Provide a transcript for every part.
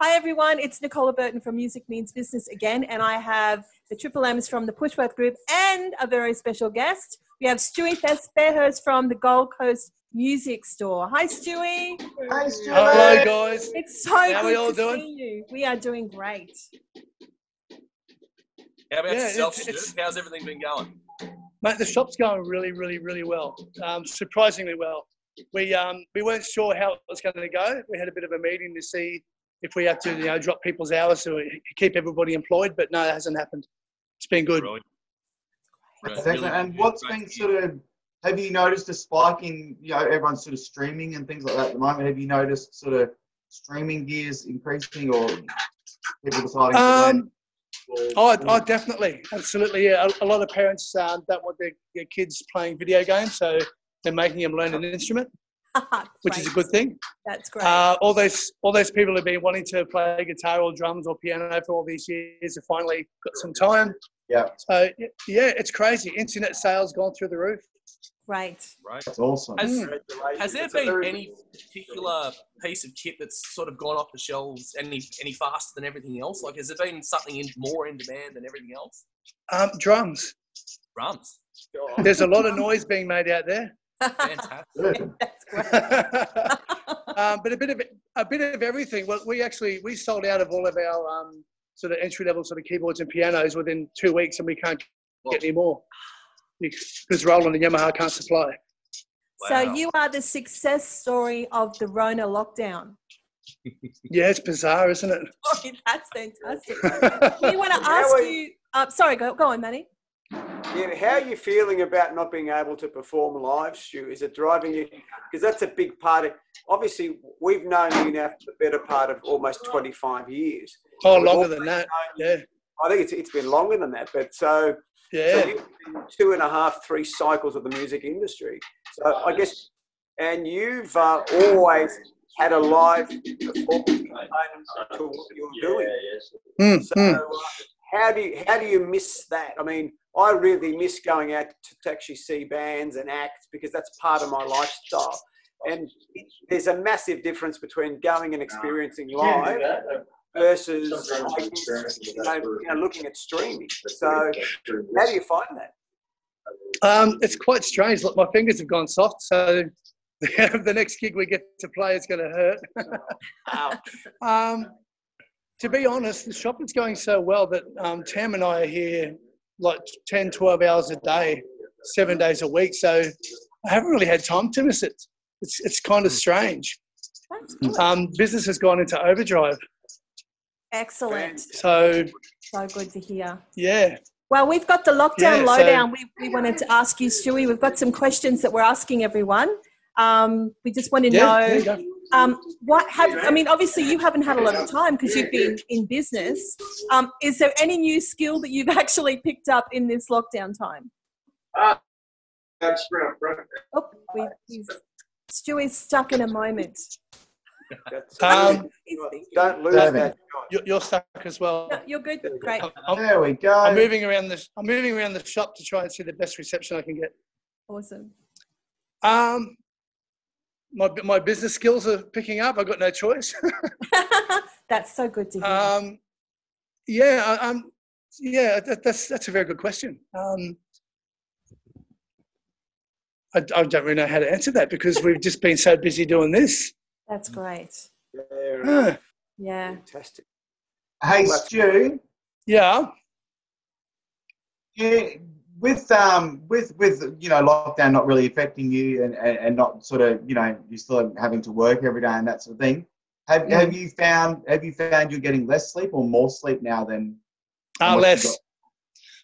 Hi everyone, it's Nicola Burton from Music Means Business again, and I have the Triple M's from the Pushworth Group and a very special guest. We have Stewie Fairhurst from the Gold Coast Music Store. Hi Stewie. Hi Stewie. Hello guys. It's so How good we all to doing? see you. We are doing great. How about Yeah, yourself, it's- Stu? it's- How's everything been going? Mate, the shop's going really, really, really well. Um, surprisingly well. We um, we weren't sure how it was going to go. We had a bit of a meeting to see if we had to, you know, drop people's hours to keep everybody employed, but no, that hasn't happened. It's been good. Brilliant. That's Brilliant. excellent. And what's been sort of, have you noticed a spike in, you know, everyone's sort of streaming and things like that at the moment? Have you noticed sort of streaming gears increasing or people deciding to learn? Um, oh, oh, definitely, absolutely. Yeah, a, a lot of parents uh, don't want their, their kids playing video games, so they're making them learn an instrument, which is a good thing. That's great. Uh, all those all those people who've been wanting to play guitar or drums or piano for all these years have finally got some time. Yeah, So yeah, it's crazy. Internet sales gone through the roof. Right. Right. that's awesome. Has, Mm. has there been any particular piece of kit that's sort of gone off the shelves any any faster than everything else? Like, has there been something in, more in demand than everything else? Um, drums. Drums. There's a lot of noise being made out there, Fantastic. That's great. um, but a bit of a bit of everything. Well, we actually we sold out of all of our um, sort of entry level sort of keyboards and pianos within two weeks, and we can't get any more because Roland and Yamaha can't supply. So you are the success story of the Rona lockdown. Yeah, it's bizarre, isn't it? Oh, that's fantastic. We want to ask are you. Uh, sorry, go, go on, Manny. Yeah, how are you feeling about not being able to perform live, Stu? Is it driving you? Because that's a big part of. Obviously, we've known you now for the better part of almost 25 years. Oh, We've longer than that. Yeah, you- I think it's it's been longer than that, but so, so yeah. you've been two and a half, three cycles of the music industry. So I guess, and you've uh, always had a live performance component to what you're doing. Mm, So mm. uh, how do you how do you miss that? I mean, I really miss going out to, to actually see bands and acts because that's part of my lifestyle. And it, there's a massive difference between going and experiencing live versus I you know, you know, looking at streaming. So how do you find that? Um, it's quite strange. Look, my fingers have gone soft, so the next gig we get to play is going to hurt. Ouch. Um, to be honest, the shop is going so well that um, Tam and I are here like 10, 12 hours a day, seven days a week. So I haven't really had time to miss it. It's, it's kind of strange. That's. Um, business has gone into overdrive. Excellent. So, So good to hear. yeah. Well, we've got the lockdown Yeah, so- lowdown. We, we wanted to ask you, Stewie. We've got some questions that we're asking everyone. Um, we just want to Yeah, there you know go. Um, what have. I mean, obviously, you haven't had a lot of time because you've been in business. Um, is there any new skill that you've actually picked up in this lockdown time? Oh, we, he's, Stewie's stuck in a moment. Um, don't lose David. that. You're, you're stuck as well. No, you're good. Great. I'm- I'm, There we go. I'm moving around the I'm moving around the shop to try and see the best reception I can get. Awesome. Um, my my business skills are picking up. I've got no choice. That's so good to hear. um, yeah, I, um, yeah, that, that's that's a very good question. Um, I, I don't really know how to answer that because we've just been so busy doing this. That's great. Fair Huh. enough. Yeah. Fantastic. Hey Stu, Yeah, yeah, with um with with you know lockdown not really affecting you and, and, and not sort of you know you're still having to work every day and that sort of thing. Have, Mm. have you found have you found you're getting less sleep or more sleep now than uh, less.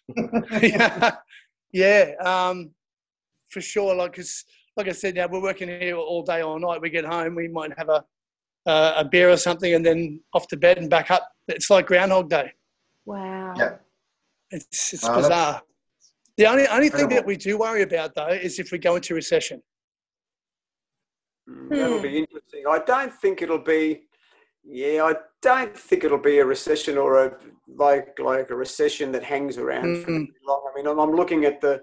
yeah, yeah, um, for sure. Like, 'cause like I said, yeah, we're working here all day, all night. We get home, we might have a uh, a beer or something, and then off to bed and back up. It's like Groundhog Day. Wow. Yeah. It's it's Oh, that's- bizarre. The only only thing that we do worry about though is if we go into recession. Mm, That'll be interesting. I don't think it'll be. Yeah, I don't think it'll be a recession or a like like a recession that hangs around for Mm. long. I mean, I'm, I'm looking at the,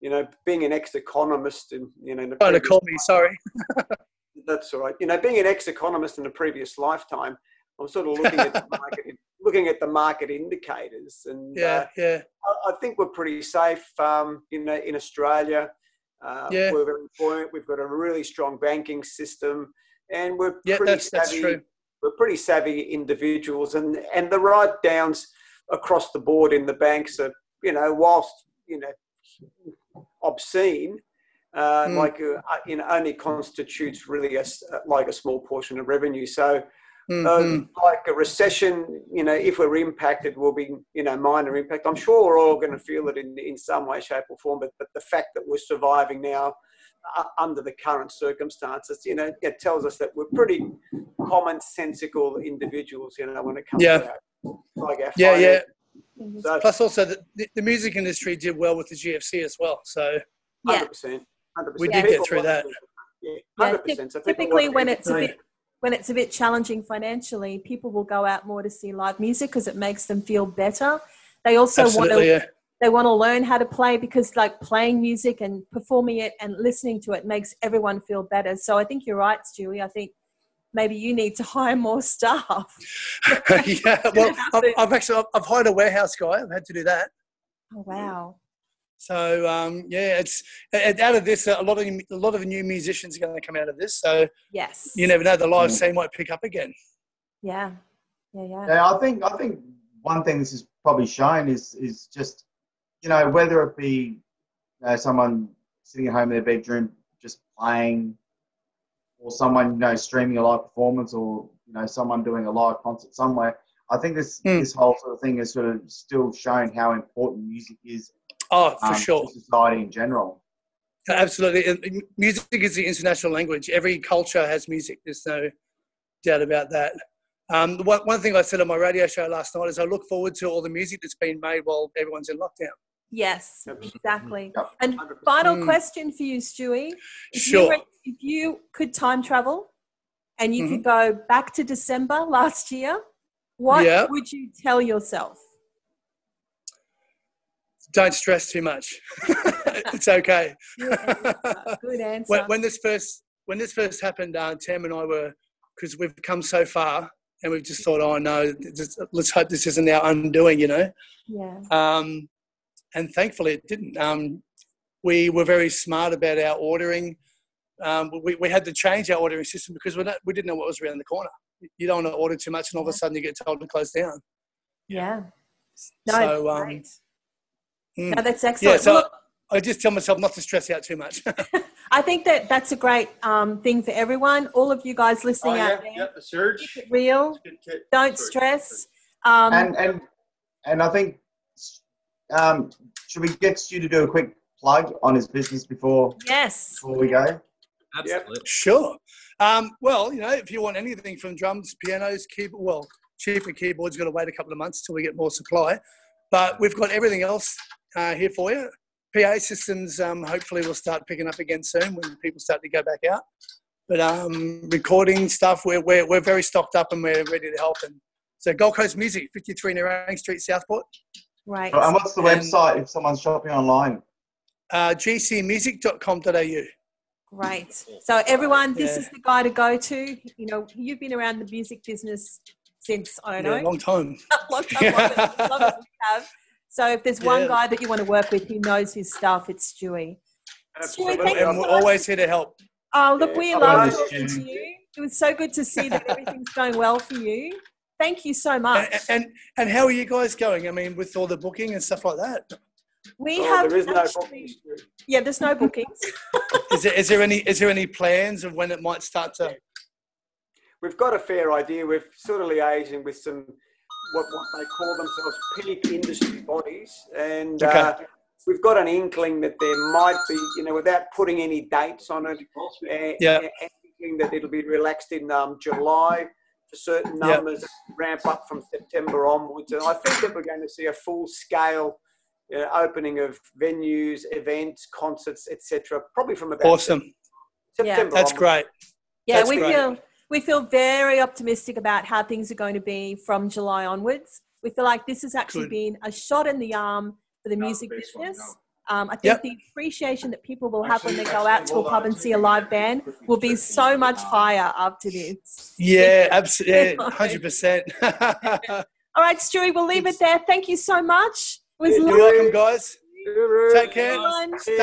you know, being an ex-economist and you know, in the Trying to call me, sorry. that's all right. You know, being an ex-economist in a previous lifetime, I'm sort of looking at the market, looking at the market indicators, and Yeah, uh, yeah, I, I think we're pretty safe. Um, in in Australia, uh, Yeah. we're very buoyant. We've got a really strong banking system, and we're yeah. pretty That's that's savvy. true. We're pretty savvy individuals, and and the write downs across the board in the banks are, you know, whilst you know obscene. Uh, Mm. Like uh, uh, you know, only constitutes really a uh, like a small portion of revenue. So, Mm, uh, mm. like a recession, you know, if we're impacted, will be you know minor impact. I'm sure we're all going to feel it in in some way, shape, or form. But but the fact that we're surviving now uh, under the current circumstances, you know, it tells us that we're pretty commonsensical individuals. You know, when it comes Yeah. to our, like our Yeah, yeah. finance. So, Plus, also the, the, the music industry did well with the GFC as well. So Yeah. hundred percent, hundred We percent. did get through that. Yeah, Yeah, hundred typ- percent. So typically when it's a bit when it's a bit challenging financially, people will go out more to see live music because it makes them feel better. They also want to yeah. they want to learn how to play because like playing music and performing it and listening to it makes everyone feel better. So I think you're right, Stewie. I think maybe you need to hire more staff. yeah. Well, I've, I've actually I've, I've hired a warehouse guy. I've had to do that. Oh wow. So um, yeah, it's and out of this, a lot of a lot of new musicians are going to come out of this. So Yes. you never know, the live Mm. scene might pick up again. Yeah. Yeah, yeah. Yeah, I think I think one thing this is probably shown is is just you know whether it be you know, someone sitting at home in their bedroom just playing, or someone you know streaming a live performance, or you know someone doing a live concert somewhere. I think this Mm. this whole sort of thing has sort of still shown how important music is Oh, for um, sure. society in general. Absolutely. Music is the international language. Every culture has music. There's no doubt about that. Um, one, one thing I said on my radio show last night is I look forward to all the music that's been made while everyone's in lockdown. Yes, exactly. Yep. And final Mm. question for you, Stewie. If Sure. You were, if you could time travel and you could go back to December last year, what Mm-hmm. Would you tell yourself? Don't stress too much. it's okay. Good answer. Good answer. when, when this first when this first happened, uh, Tam and I were because we've come so far, and we've just thought, oh no, just, let's hope this isn't our undoing, you know. yeah. Um, and thankfully, it didn't. Um, we were very smart about our ordering. Um, we, we had to change our ordering system because we, not, we didn't know what was around the corner. You don't want to order too much, and all of a sudden you get told to close down. Yeah. No, So, um, great. Mm. no, that's excellent. Yeah, so Look, I just tell myself not to stress out too much. I think that that's a great um, thing for everyone. All of you guys Oh, listening yeah, out there, yeah, the surge. keep it real. Good tip. Don't Sorry. stress. Um, and and and I think um, should we get Stu to do a quick plug on his business before yes. before we go? Absolutely. Sure. Um, well, you know, if you want anything from drums, pianos, keyboard, well, cheaper keyboards, got to wait a couple of months till we get more supply. But we've got everything else uh, here for you. PA systems, um, hopefully, will start picking up again soon when people start to go back out. But um, recording stuff, we're, we're, we're very stocked up and we're ready to help. And so, Gold Coast Music, 53 Nerang Street, Southport, Right. And what's the And- website if someone's shopping online? uh, gcmusic.com.au. Great. So everyone, this Yeah. is the guy to go to. You know, you've been around the music business since I don't Yeah, know, long time. a long time, longer than- as long as we have. So if there's one Yeah. guy that you want to work with who knows his stuff, it's Stewie. Stewie, thank And you we're so much. always here to help. Oh, look, Yeah. we love nice, talking to you. It was so good to see that everything's going well for you. Thank you so much. And, and and how are you guys going? I mean, with all the booking and stuff like that. We Oh, have there is no actually, bookings. yeah, there's no bookings. Is there, is there any is there any plans of when it might start to? We've got a fair idea. We're sort of liaising with some what, what they call themselves peak industry bodies, and Okay. uh, we've got an inkling that there might be, you know, without putting any dates on it, uh, Yeah. an inkling that it'll be relaxed in um, July for certain Yeah. numbers, ramp up from September onwards, and I think that we're going to see a full scale. Uh, opening of venues, events, concerts, etc. Probably from about Awesome. September. That's onwards. great. Yeah, That's we great. feel we feel very optimistic about how things are going to be from July onwards. We feel like this has actually Good. been a shot in the arm for the Not the music one, business. Um, I think Yep. the appreciation that people will have when they go out to a pub and see a live band will be so much higher after this. Yeah, absolutely, hundred percent. All right, Stewie, we'll leave it there. Thank you so much. It was Yeah, You're welcome, guys. Take care. everyone. Stay